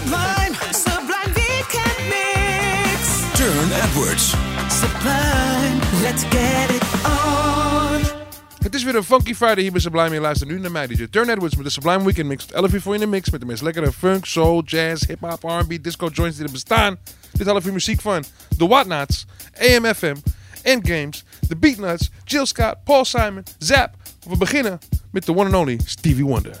Sublime, sublime weekend mix. Turne Edwards. Sublime, let's get it on. Het is weer een Funky Friday hier bij Sublime. Je luistert nu naar mij, DJ Turne Edwards, met de Sublime Weekend Mix. Tot 11 uur voor je in de mix met de meest lekkere funk, soul, jazz, hip-hop, R&B, disco joints die er bestaan. Dit half uur muziek van The Whatnots, AMFM, Endgames, The Beatnuts, Jill Scott, Paul Simon, Zapp. We beginnen met de one and only Stevie Wonder.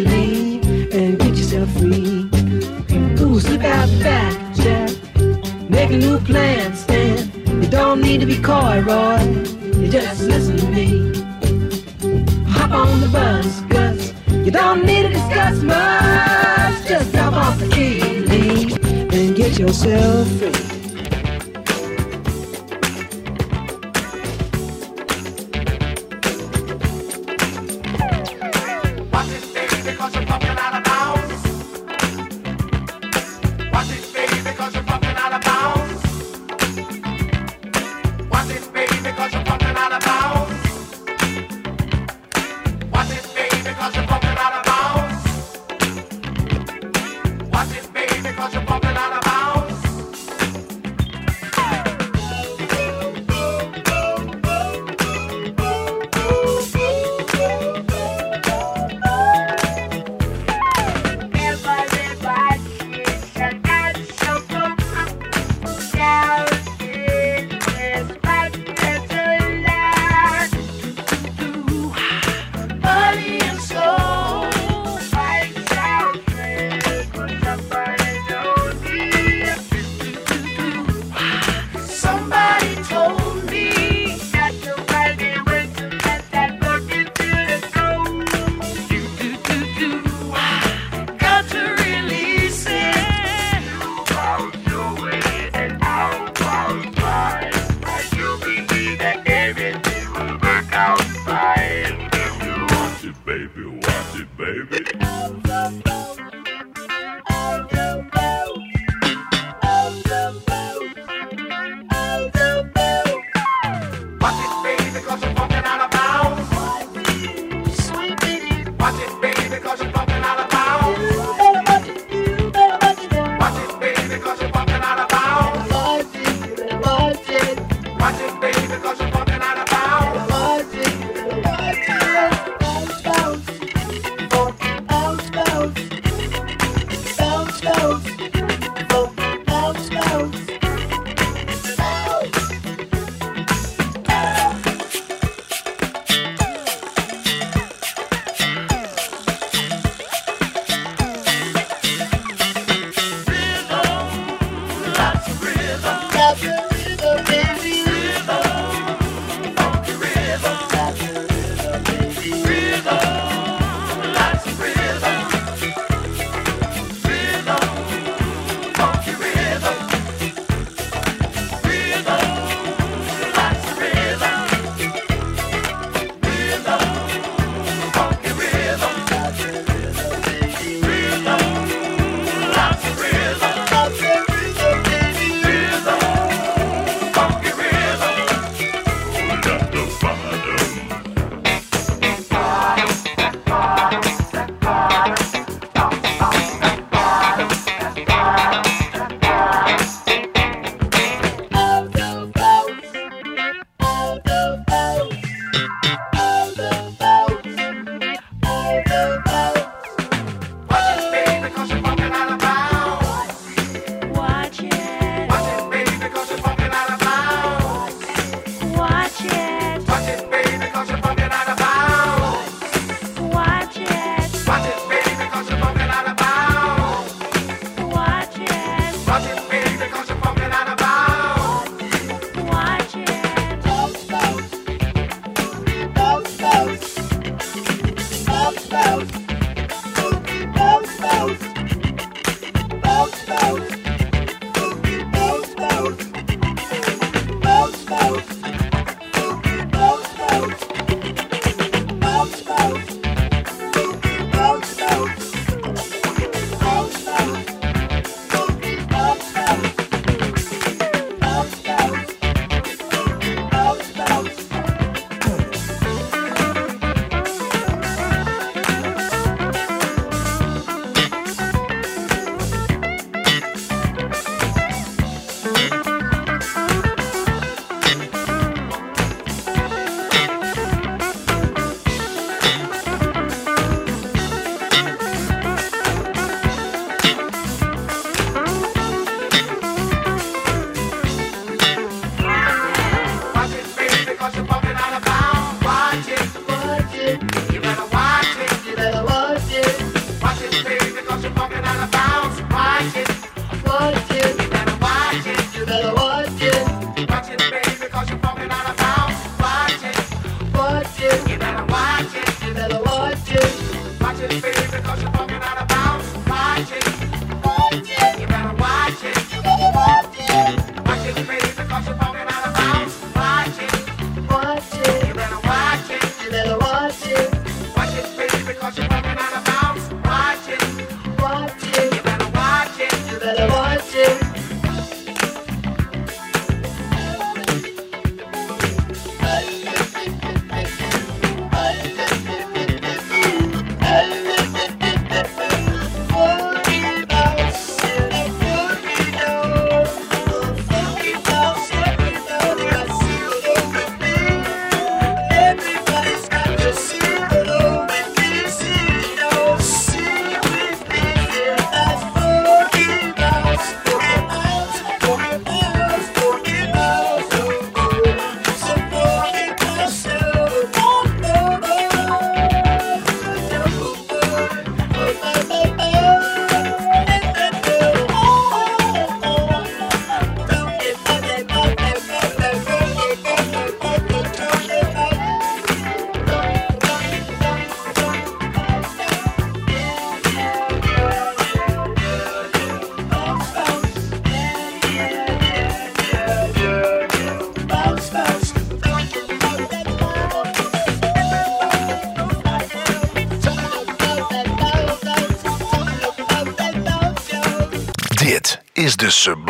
Make a new plan, Stan. You don't need to be coy, Roy. You just listen to me. Hop on the bus, Gus. You don't need to discuss much. Just drop off the key, and get yourself free.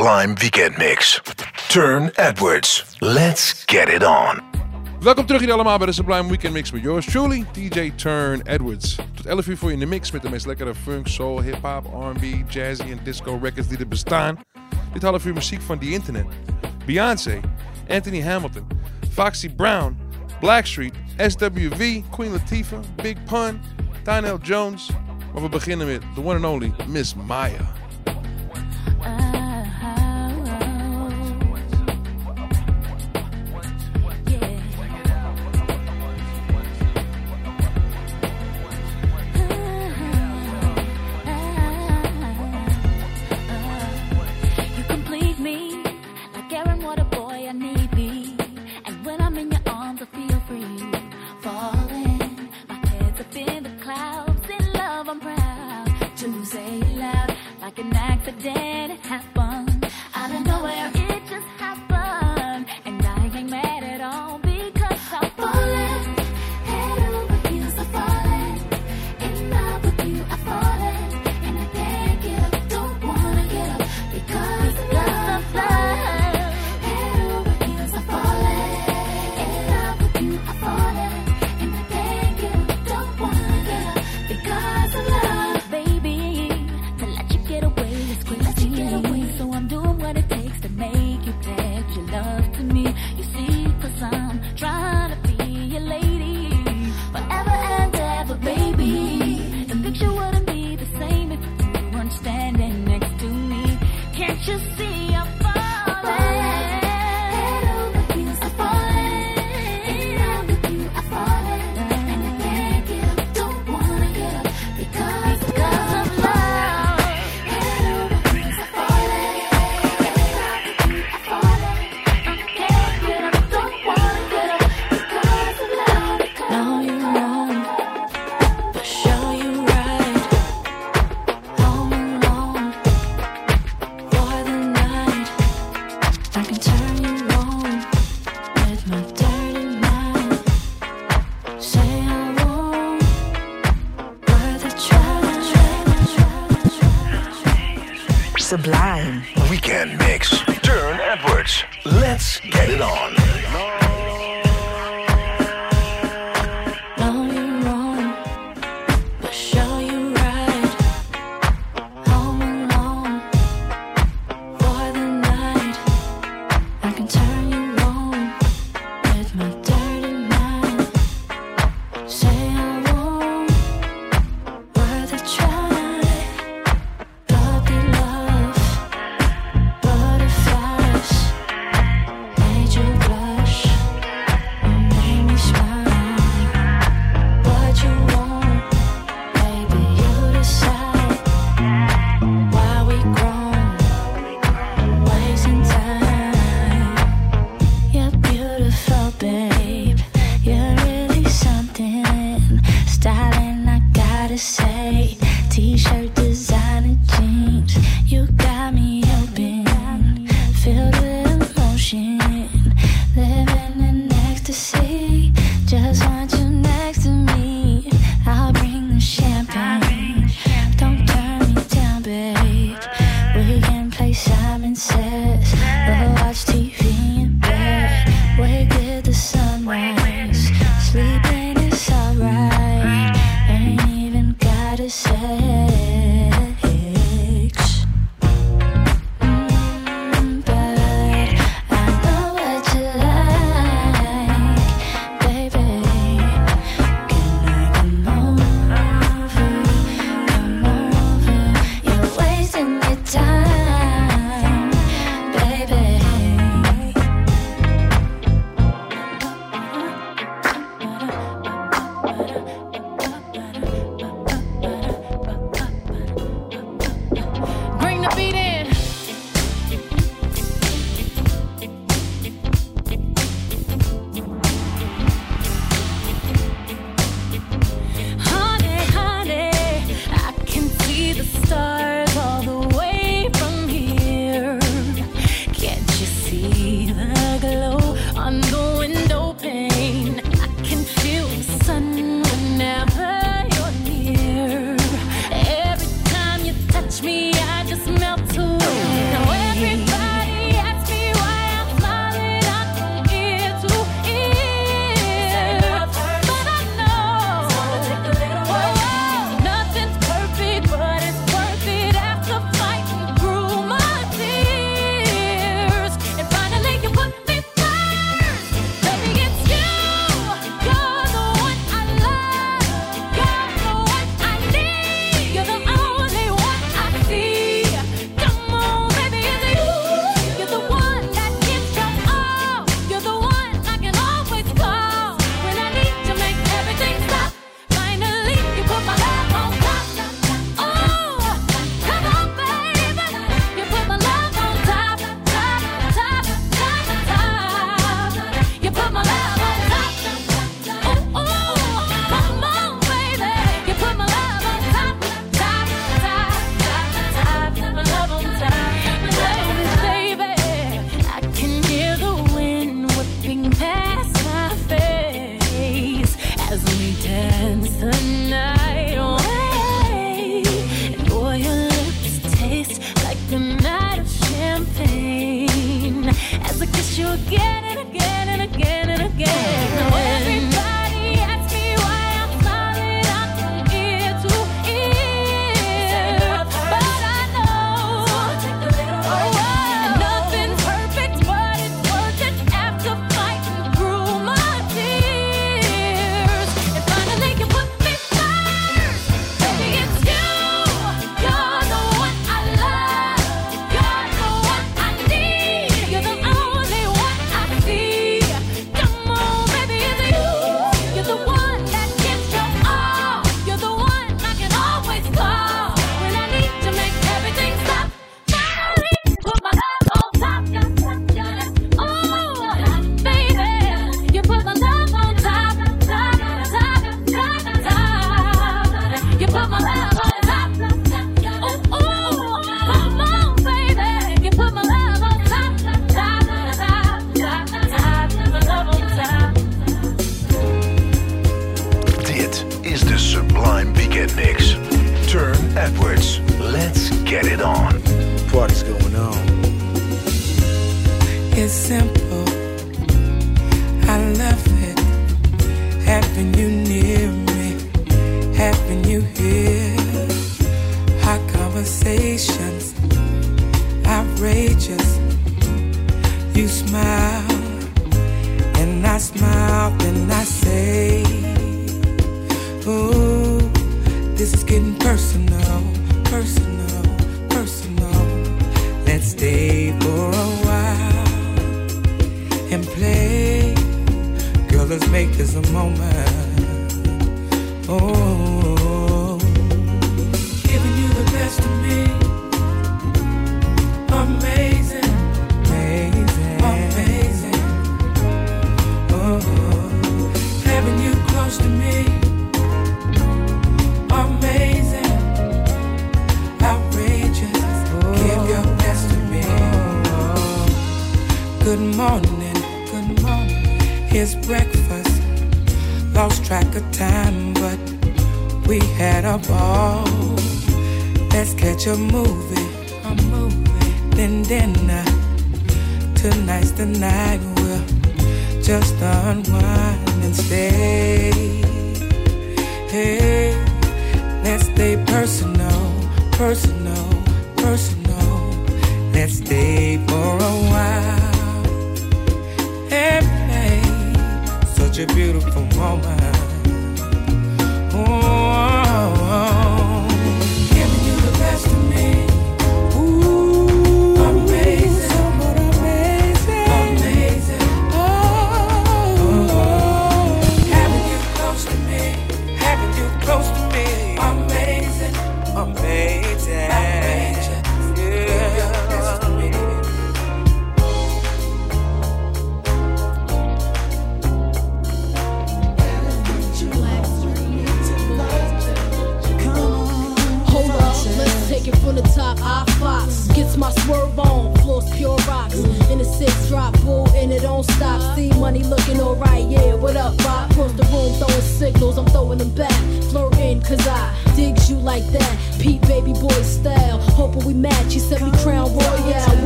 Sublime Weekend Mix. Turne Edwards. Let's get it on. Welkom terug hier allemaal bij de Sublime Weekend Mix met yours truly, DJ Turne Edwards. Tot 11 uur voor je in de mix met de meest lekkere funk, soul, hip-hop, R&B, jazzy en disco records die er bestaan. Dit half uur muziek van The Internet, Beyoncé, Anthony Hamilton, Foxy Brown, Blackstreet, SWV, Queen Latifah, Big Pun, Donell Jones. Maar we beginnen met the one and only Miss Maya.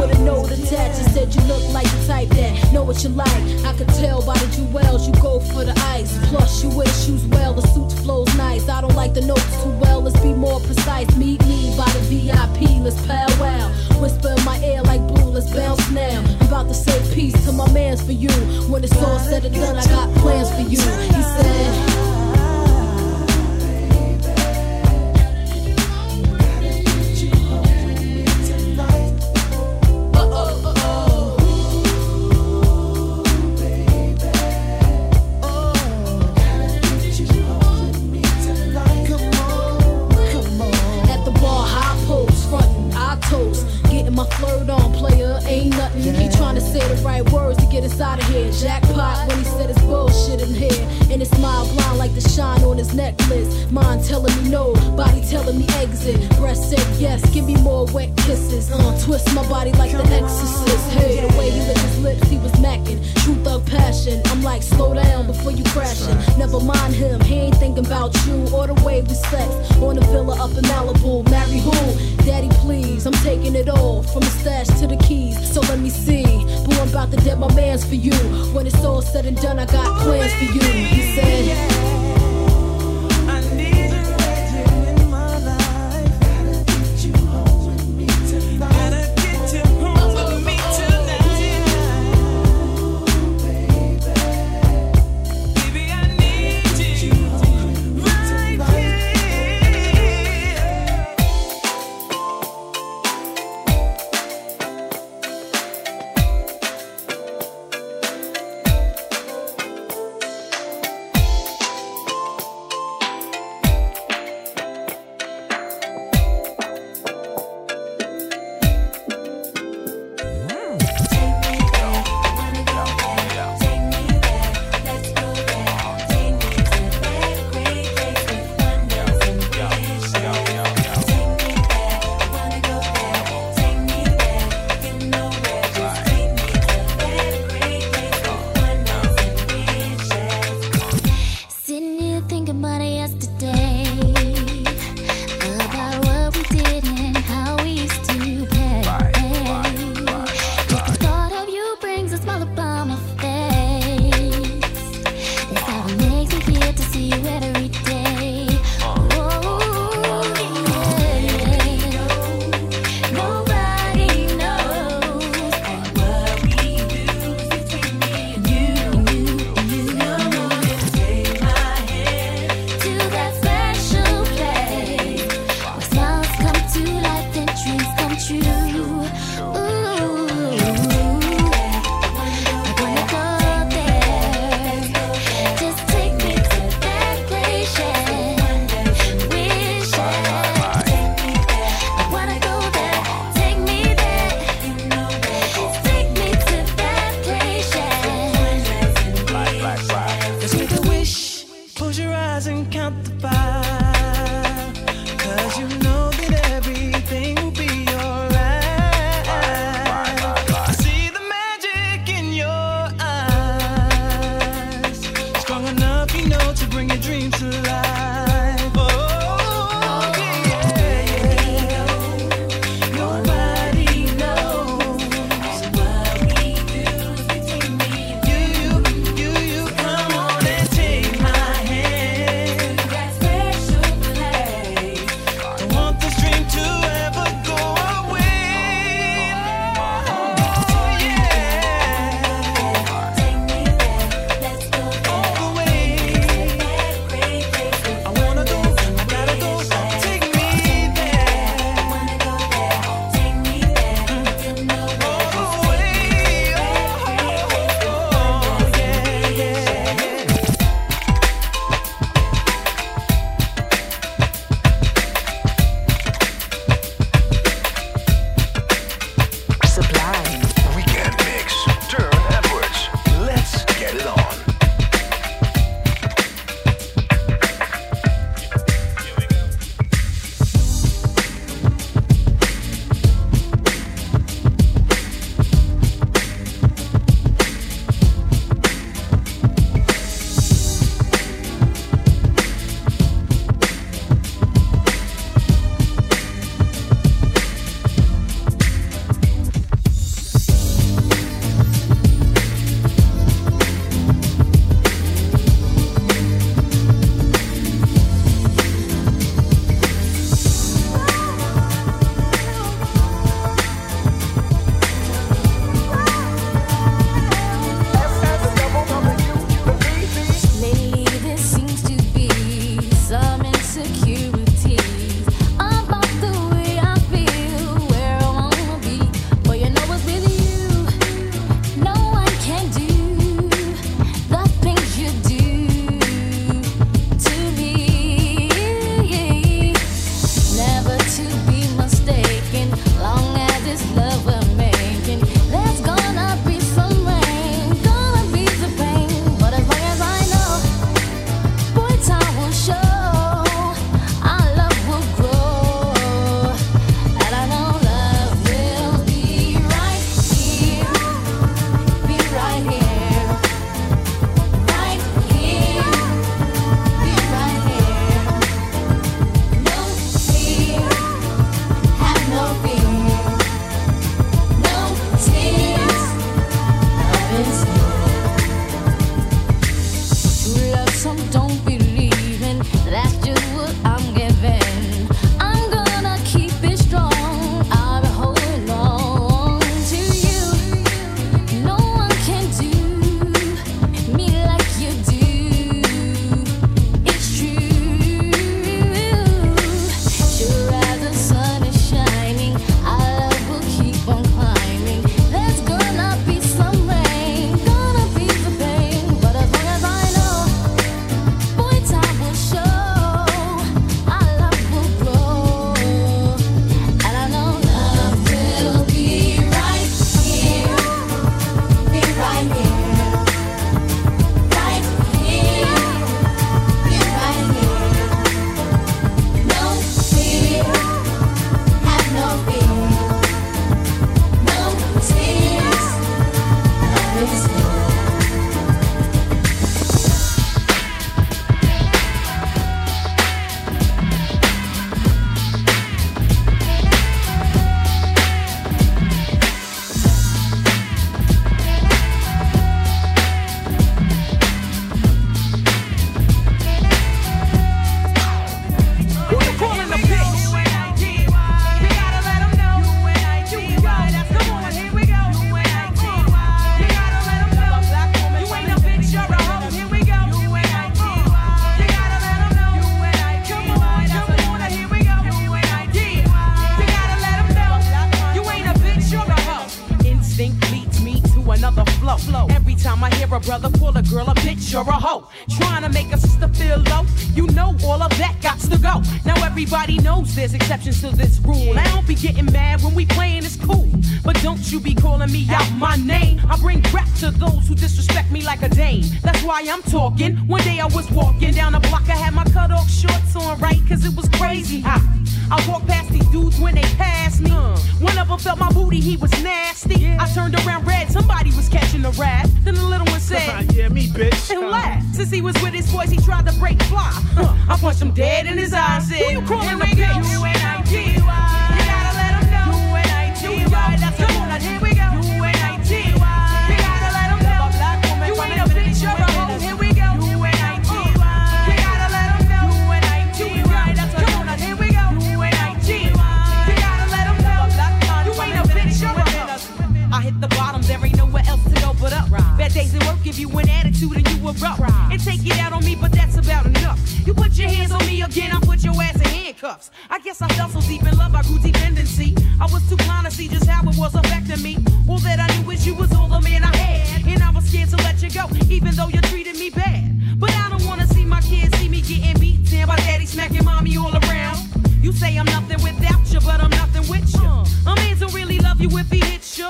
put a note attached said you look like the type that know what you like. I could tell by the jewels you go for the ice. Plus you wear shoes well, the suit flows nice. I don't like the notes too well, let's be more precise. Meet me by the VIP, let's powwow. Whisper in my ear like blue, let's bounce now. I'm about to say peace to my man's for you. When it's all said and done, I got plans for you. He said.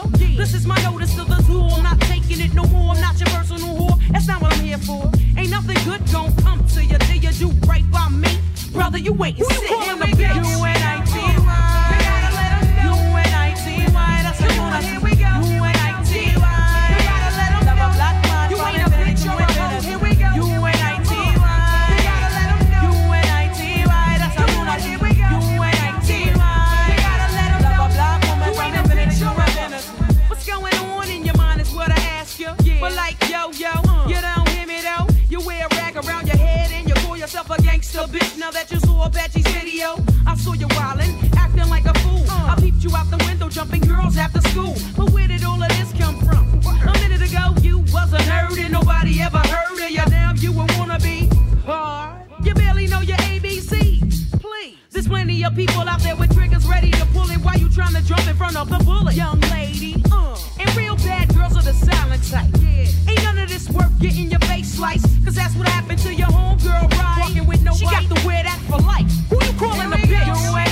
Yeah. This is my notice to the zoo. I'm not taking it no more. I'm not your personal whore. That's not what I'm here for. Ain't nothing good gon' come to you till you do right by me. Brother, you waitin'. Who you calling bitch? You and I. Comanche's video. I saw you wildin', acting like a fool. I peeped you out the window, jumping girls after school. But where did all of this come from? A minute ago, you was a nerd and nobody ever heard of you. Now you a wannabe. Hard. You barely know your ABC. Please. There's plenty of people out there with triggers ready to pull it why you trying to jump in front of the bullet. Young lady. Uh. And real bad Getting your face sliced, cause that's what happened to your homegirl, right? Walking with nobody. She got to wear that for life. Who you calling a bitch?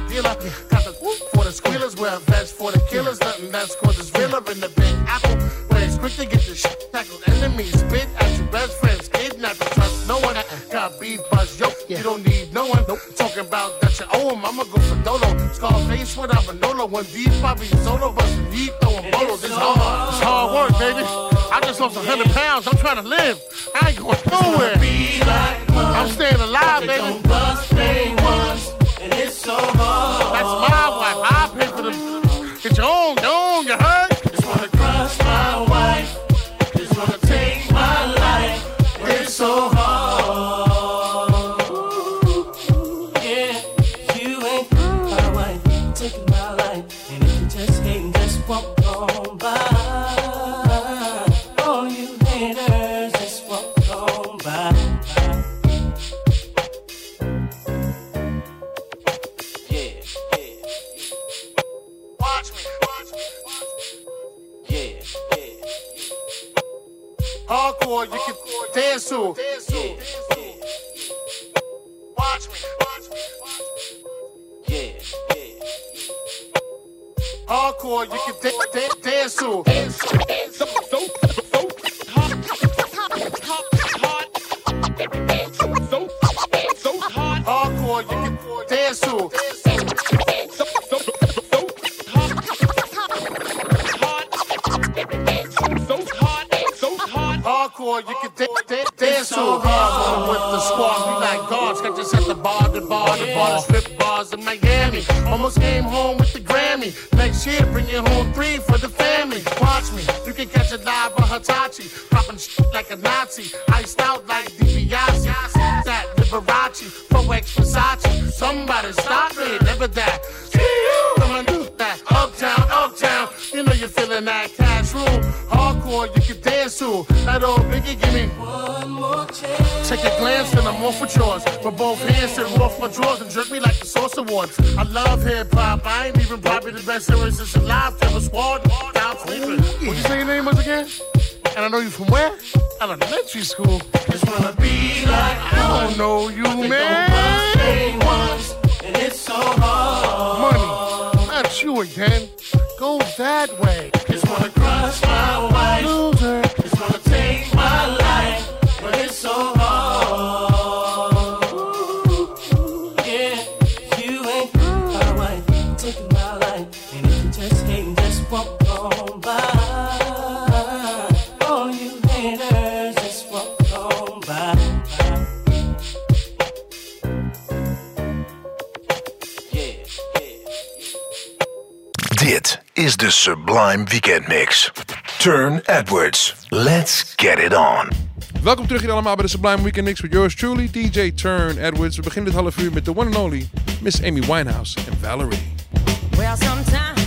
a dealer. Got the for the squealers, wear a vest for the killers. Nothing that's cause it's realer in the big apple. Where it's quick to get the shit tackled. Enemies spit at your best friends, kidnapped, you, trust no one. Got beef, buzz, yo, yeah. you don't need no one. Nope. Talking about that you owe him, I'ma go for Dolo. Scarface with Avenolo, When these probably solo, but some deep throwing bolos. It's hard, it's hard work, baby. I just lost hundred pounds. I'm trying to live. I ain't going nowhere. Like I'm staying alive, baby so hard. That's my been serious squad. Down sleeping. What you say your name was again? And I know you from where? Elementary school. Edwards. Let's get it on. Welkom terug hier allemaal bij de Sublime Weekend Mix with yours truly, DJ Turne Edwards. We beginnen dit half uur met de one and only Miss Amy Winehouse en Valerie. Well, sometimes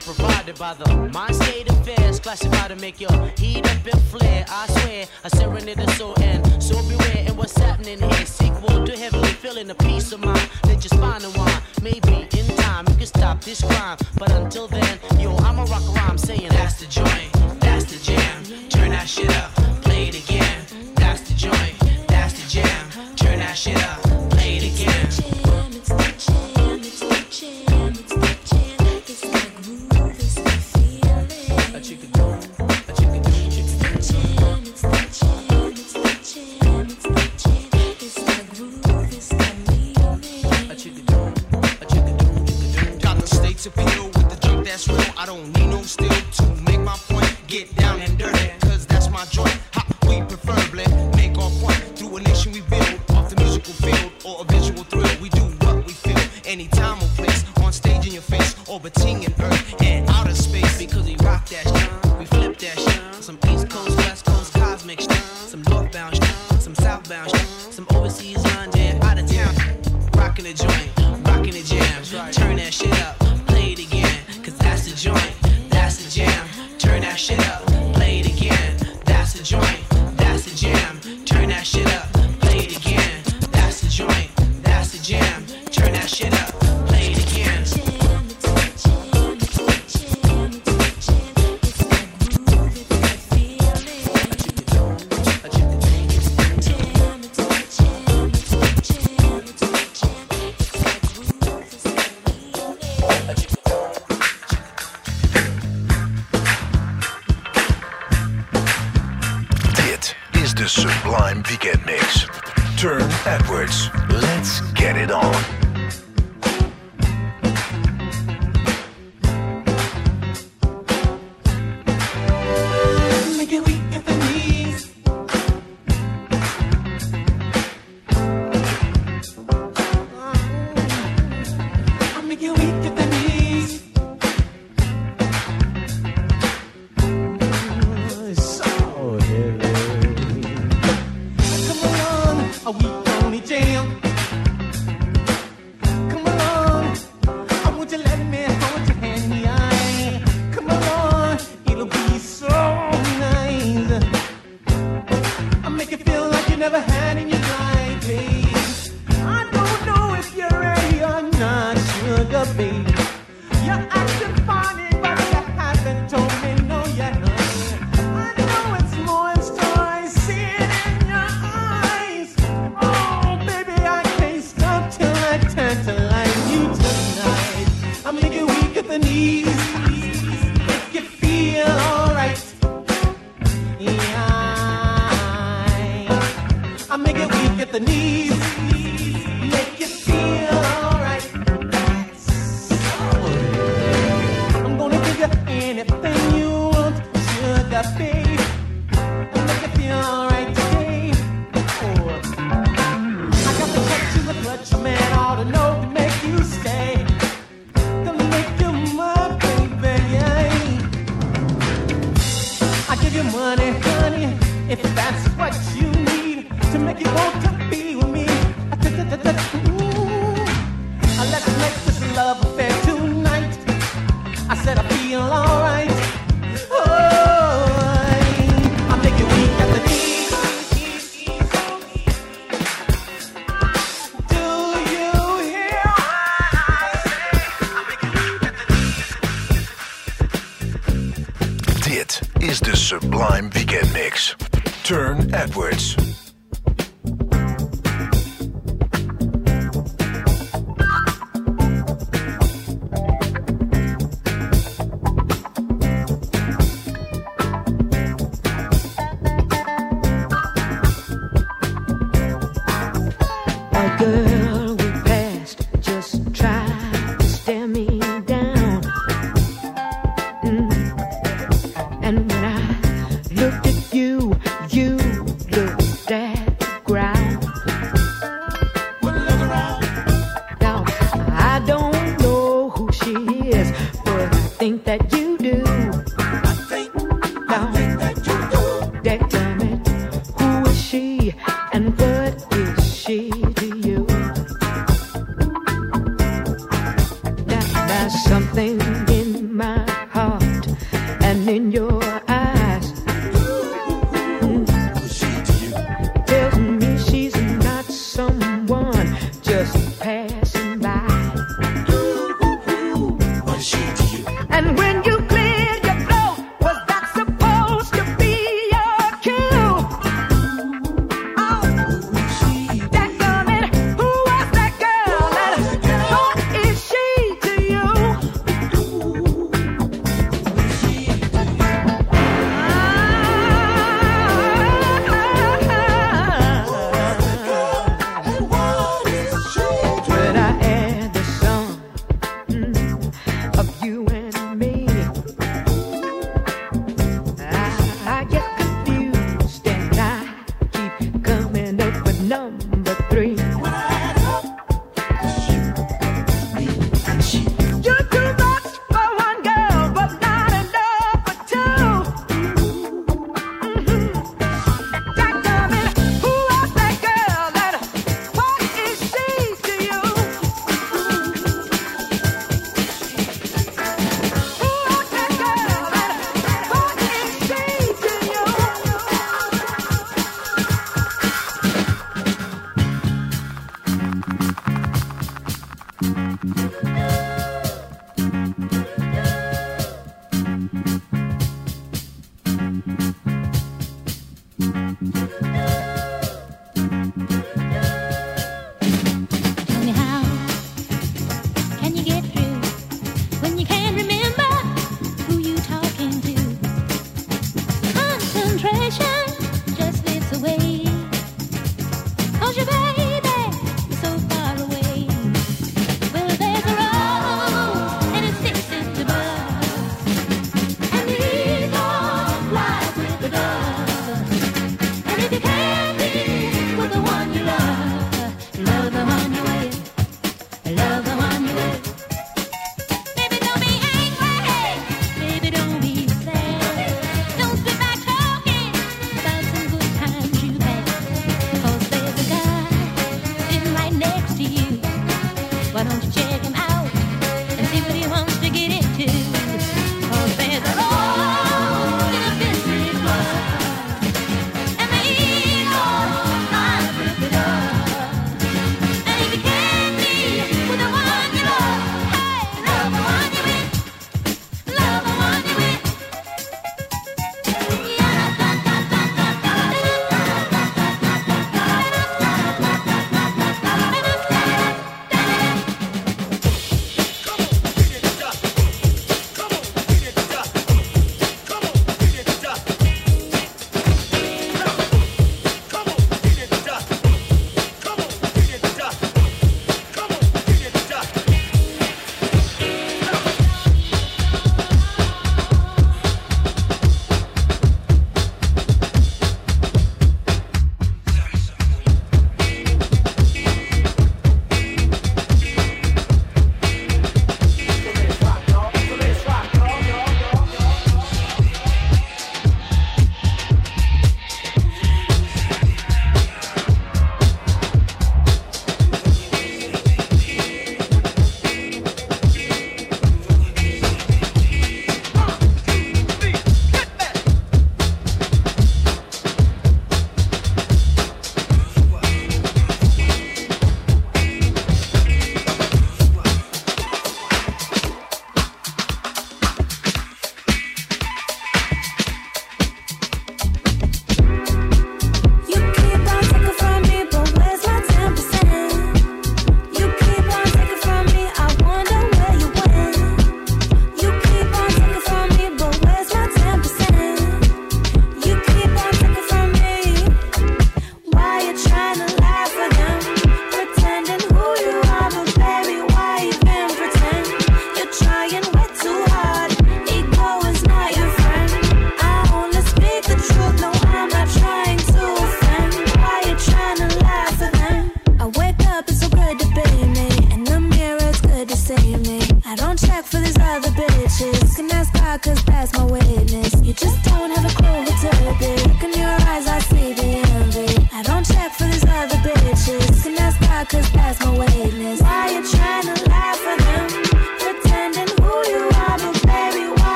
Provided by the mind state affairs, classified to make your heat up and flare. I swear, I serenade the soul and so beware. And what's happening here? Sequel to heavenly feeling a peace of mind that you're spine wine. Maybe in time you can stop this crime. But until then, yo, I'ma rock a rhyme saying that's the joint, that's the jam. Turn that shit up, play it again. That's the joint, that's the jam. Turn that shit up.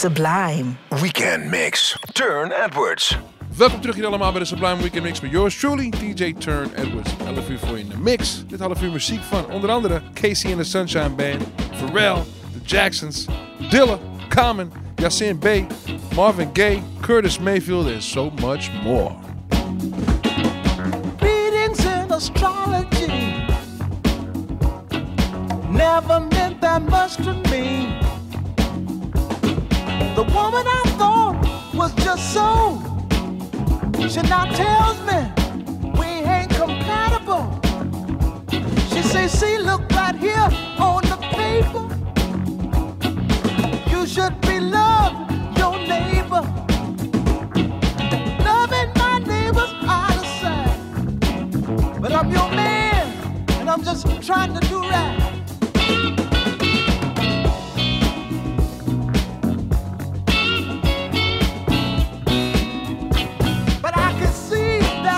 Sublime. Weekend Mix. Turne Edwards. Welkom terug hier allemaal bij de Sublime Weekend Mix met yours truly, DJ Turne Edwards. 11 uur voor in de mix. Dit half uur muziek van onder andere KC and the Sunshine Band, Pharrell, The Jacksons, Dilla, Common, Yasin Bey, Marvin Gaye, Curtis Mayfield and so much more. Readings in astrology never meant that much to me. The woman I thought was just so. She now tells me we ain't compatible. She says, see, look right here on the paper. You should be loving your neighbor. Loving my neighbor's out of sight. But I'm your man, and I'm just trying to do right.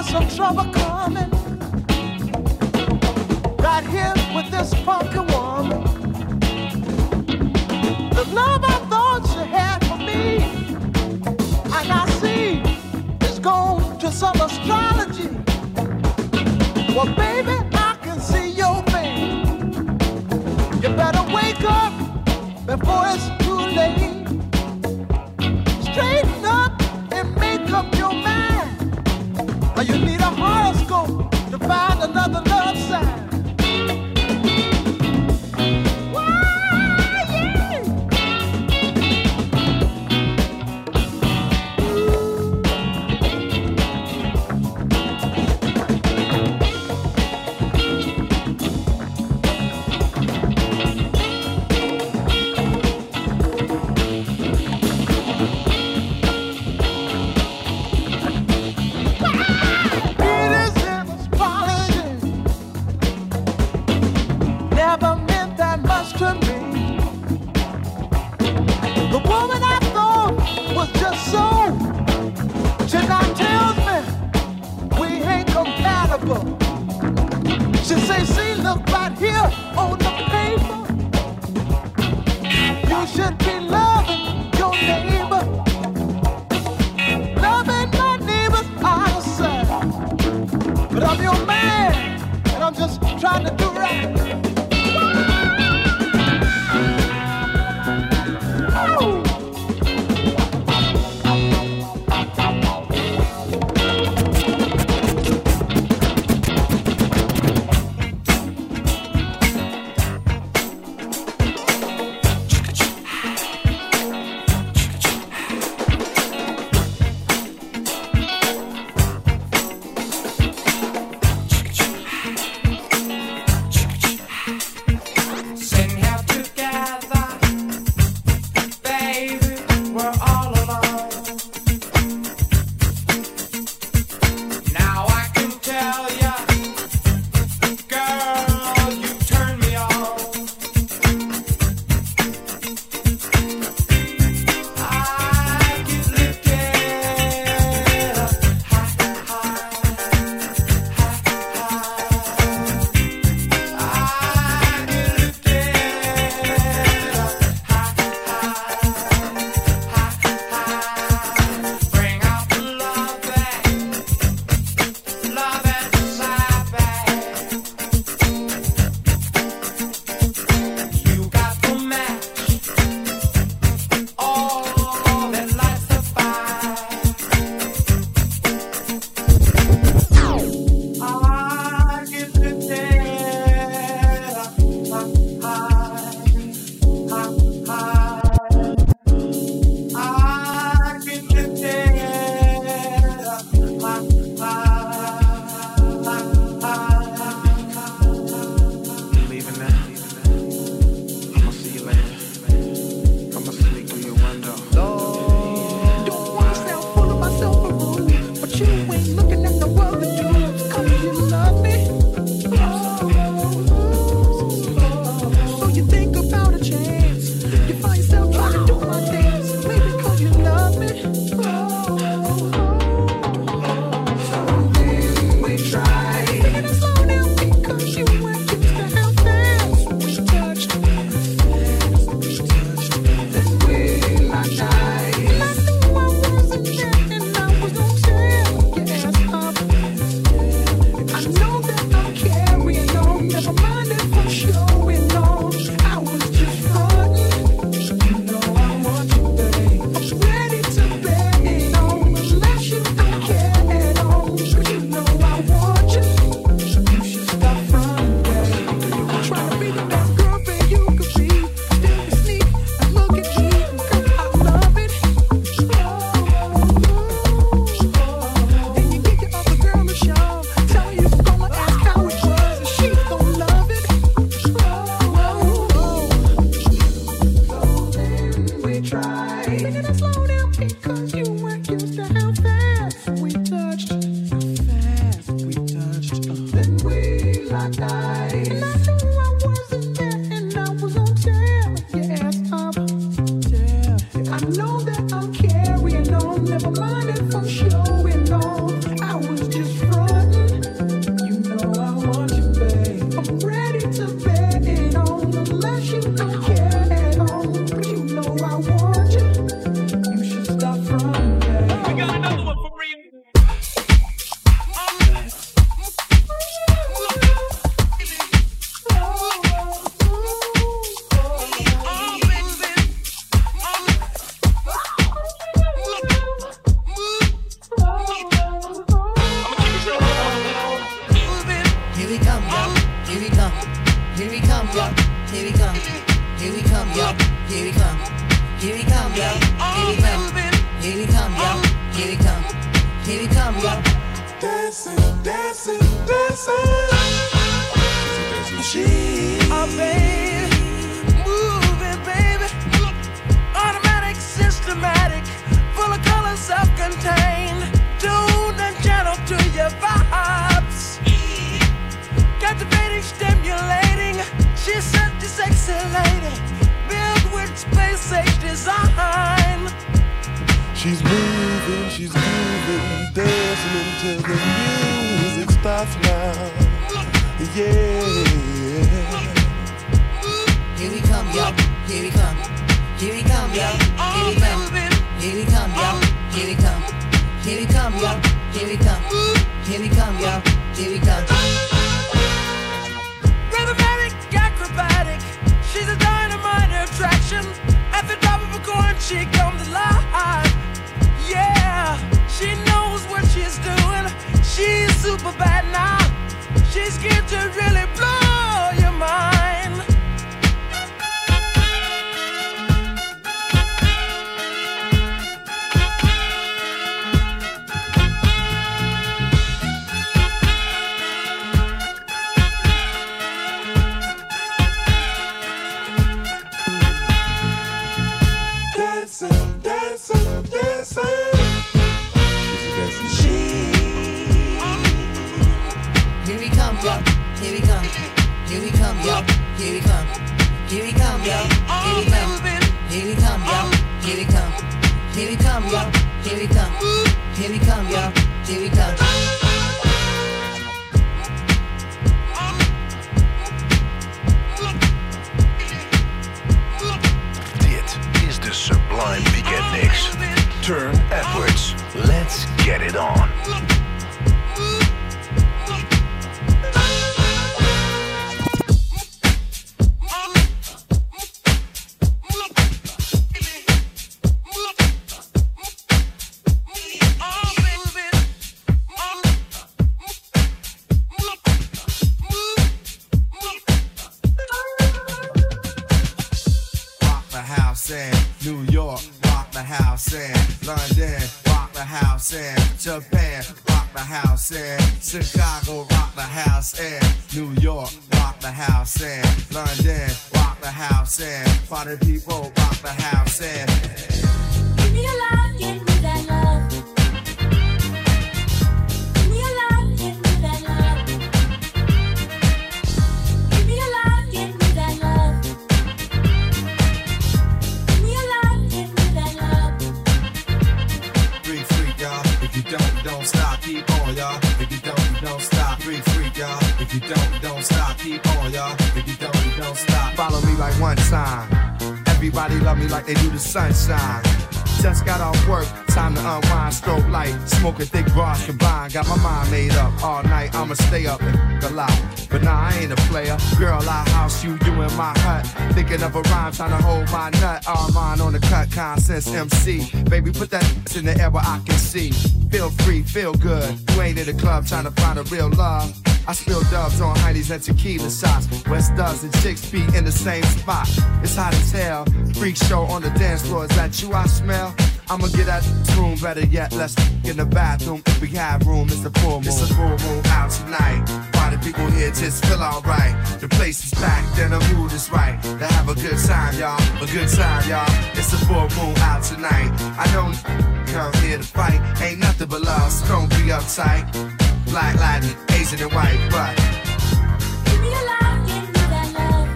there's some trouble coming. Right here with this funky woman. The love I thought had for me, see gone to some astrology. Well, baby, I can see your face. You better wake up before it's too late. you need a horoscope to find another love. Me like they do the sunshine. Just got off work, time to unwind, stroke light, smoking thick bars combined. Got my mind made up all night. I'ma stay up and f- a lot. But nah, I ain't a player. Girl, I house you, you in my hut. Thinking of a rhyme, trying to hold my nut. All mine on the cut, consensus MC. Baby, put that in the air where I can see. Feel free, feel good. You ain't in the club trying to find a real love. I spill dubs on honeys and tequila shots. West does and chicks be in the same spot. It's hot as hell. Freak show on the dance floor. Is that you I smell? I'ma get out this room, better yet, let's in the bathroom. If we have room, it's a full moon. It's a full moon out tonight. Party people here just feel alright. The place is packed and the mood is right. To have a good time, y'all. A good time, y'all. It's a full moon out tonight. I don't come here to fight. Ain't nothing but love, so don't be uptight. Black, Latin, Asian, and white, but a love, give me that love.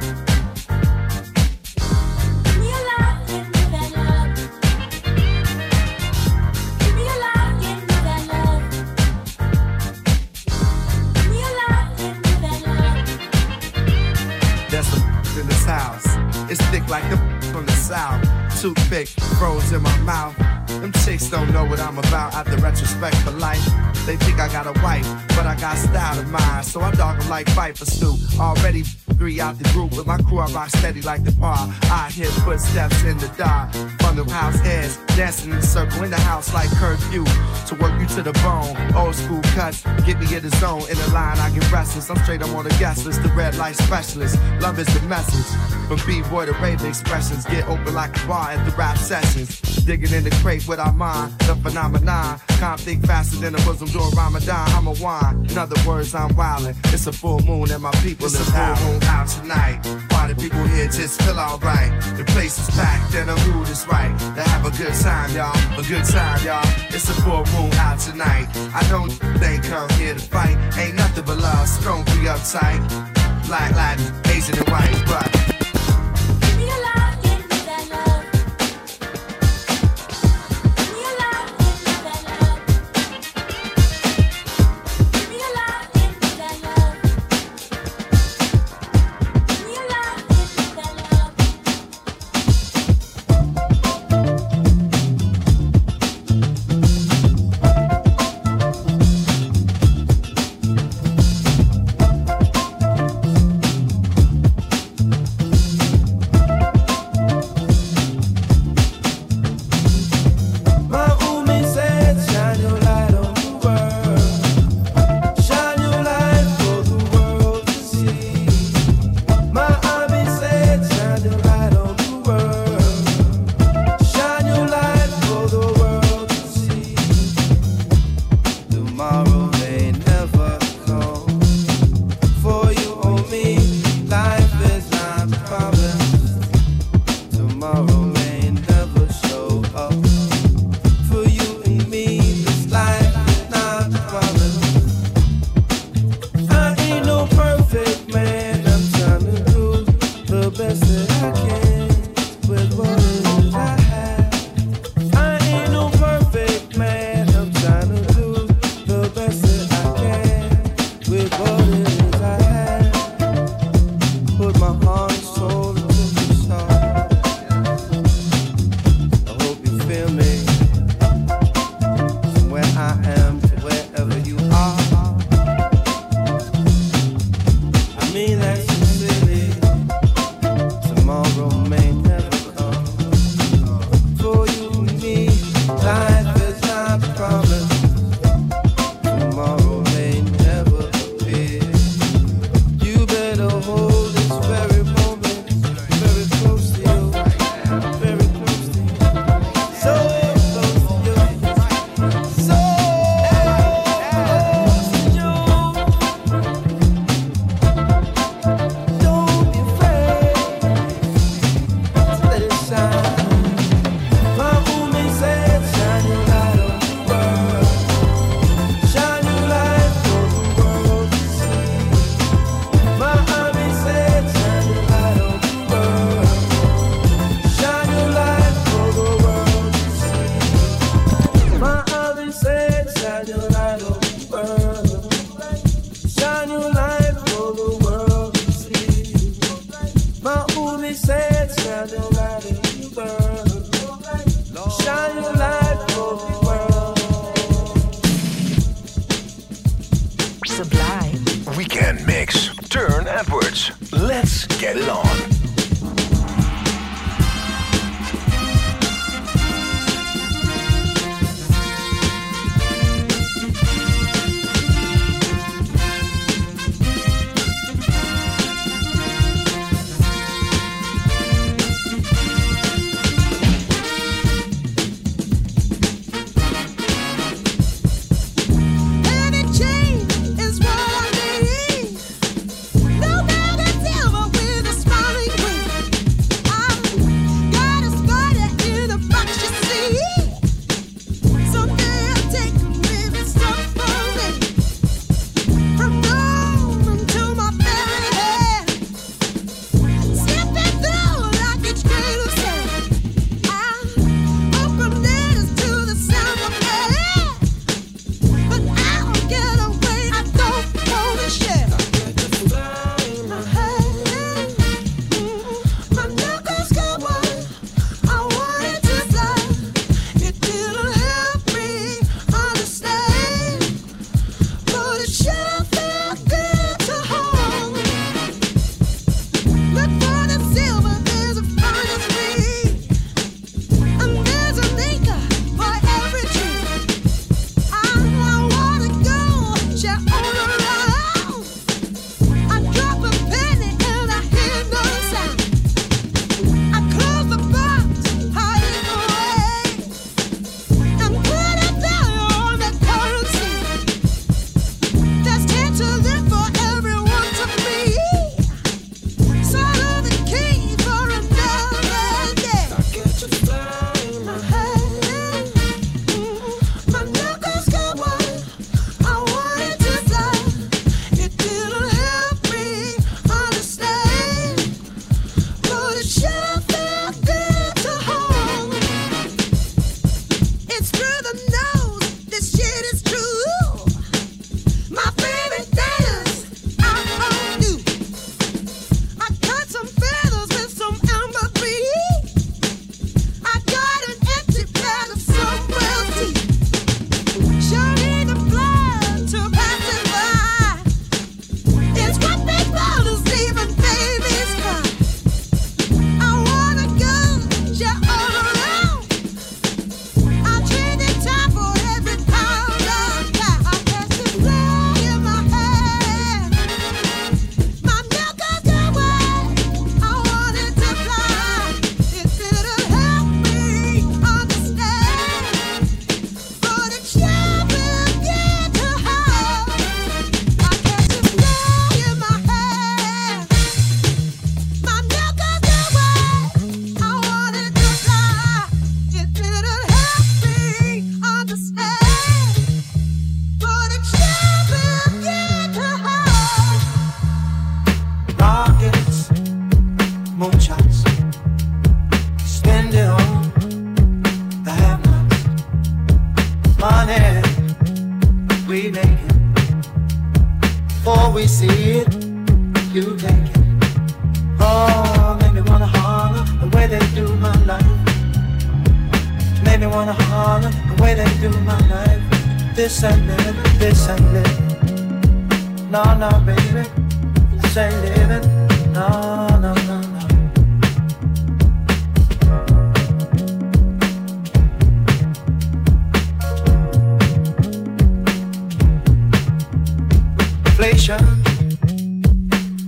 Give me a love, give me that love. Give me a love, give me that love. Give me a love, give me that love. That's the in this house. It's thick like the from the south. Toothpick froze in my mouth. Them chicks don't know what I'm about the retrospect for life. They think I got a wife, but I got style of mine. So I dog 'em like for stew. Already three out the group with my crew, I rock steady like the bar. I hear footsteps in the dark. From the house heads dancing in circle in the house like curfew. To work you to the bone. Old school cuts, get me in the zone. In the line, I get restless. I'm straight, I'm on the guest list. The red light specialist. Love is the message. From B-boy to rave expressions. Get open like a bar at the rap sessions. Digging in the crate with our mind. The phenomenon. Can't think faster than a Muslim during Ramadan. I'm a wine. In other words, I'm wildin'. It's a full moon and my people It's is a full out. moon out tonight. Why the people here just feel alright? The place is packed and the mood is right. To have a good time, y'all. A good time, y'all. It's a full moon out tonight. I don't think come here to fight. Ain't nothing but love. So don't be uptight. Black, Latin, Asian, and white, but.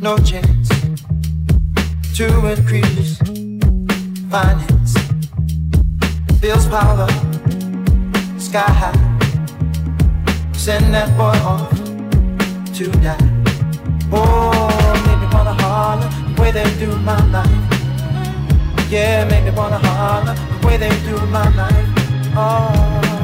no chance to increase finance. Bill's power sky high. Send that boy off to die. Oh, make me wanna holler the way they do my life. Yeah, make me wanna holler the way they do my life. Oh.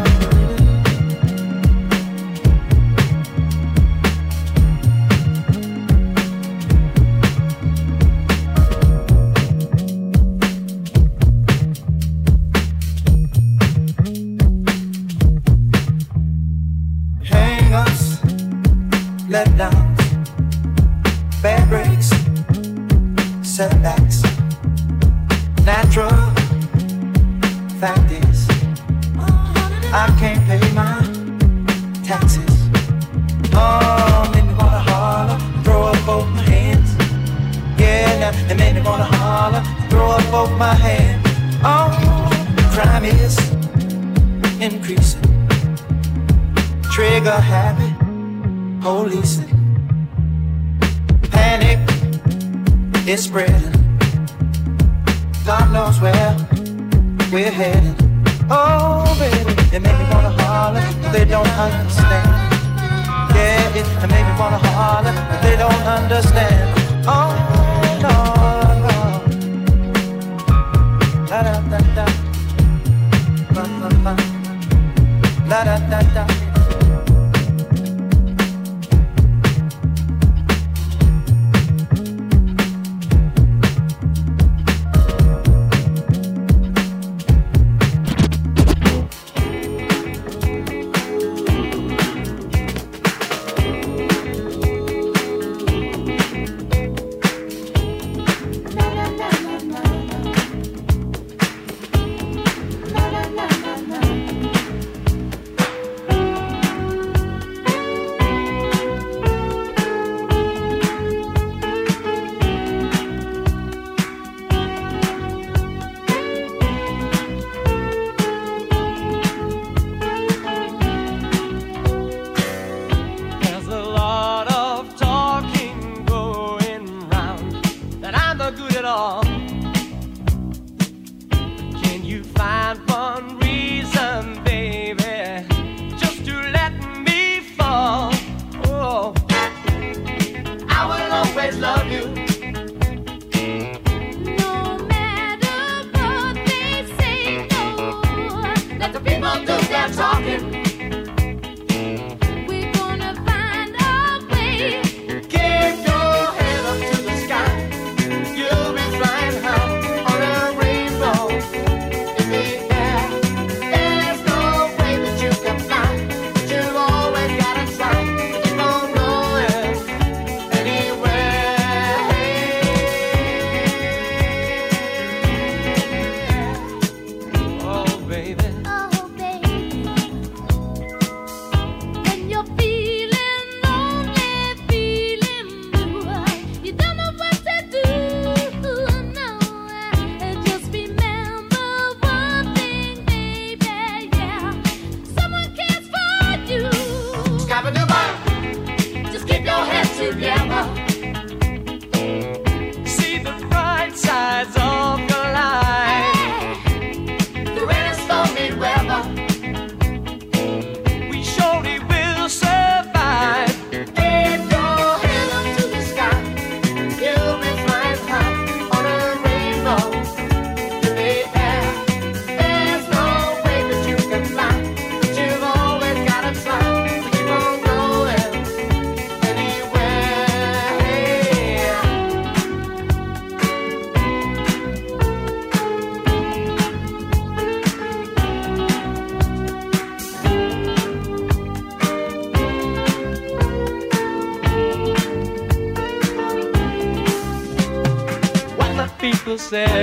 said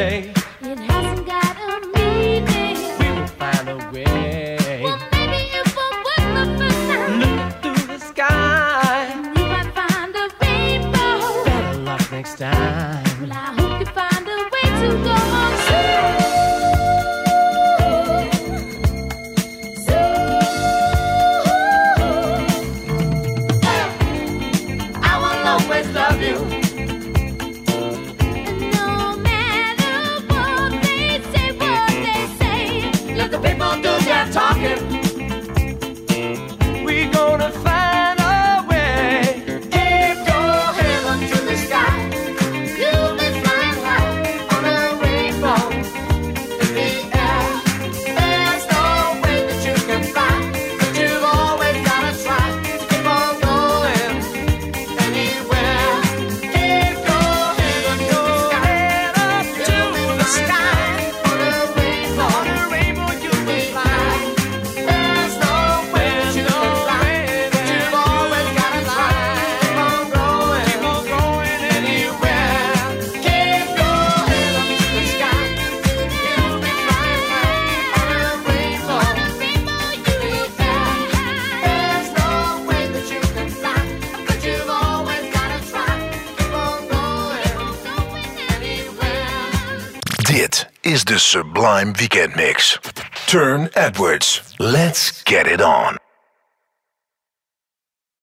Sublime Weekend Mix. Turn Edwards. Let's get it on.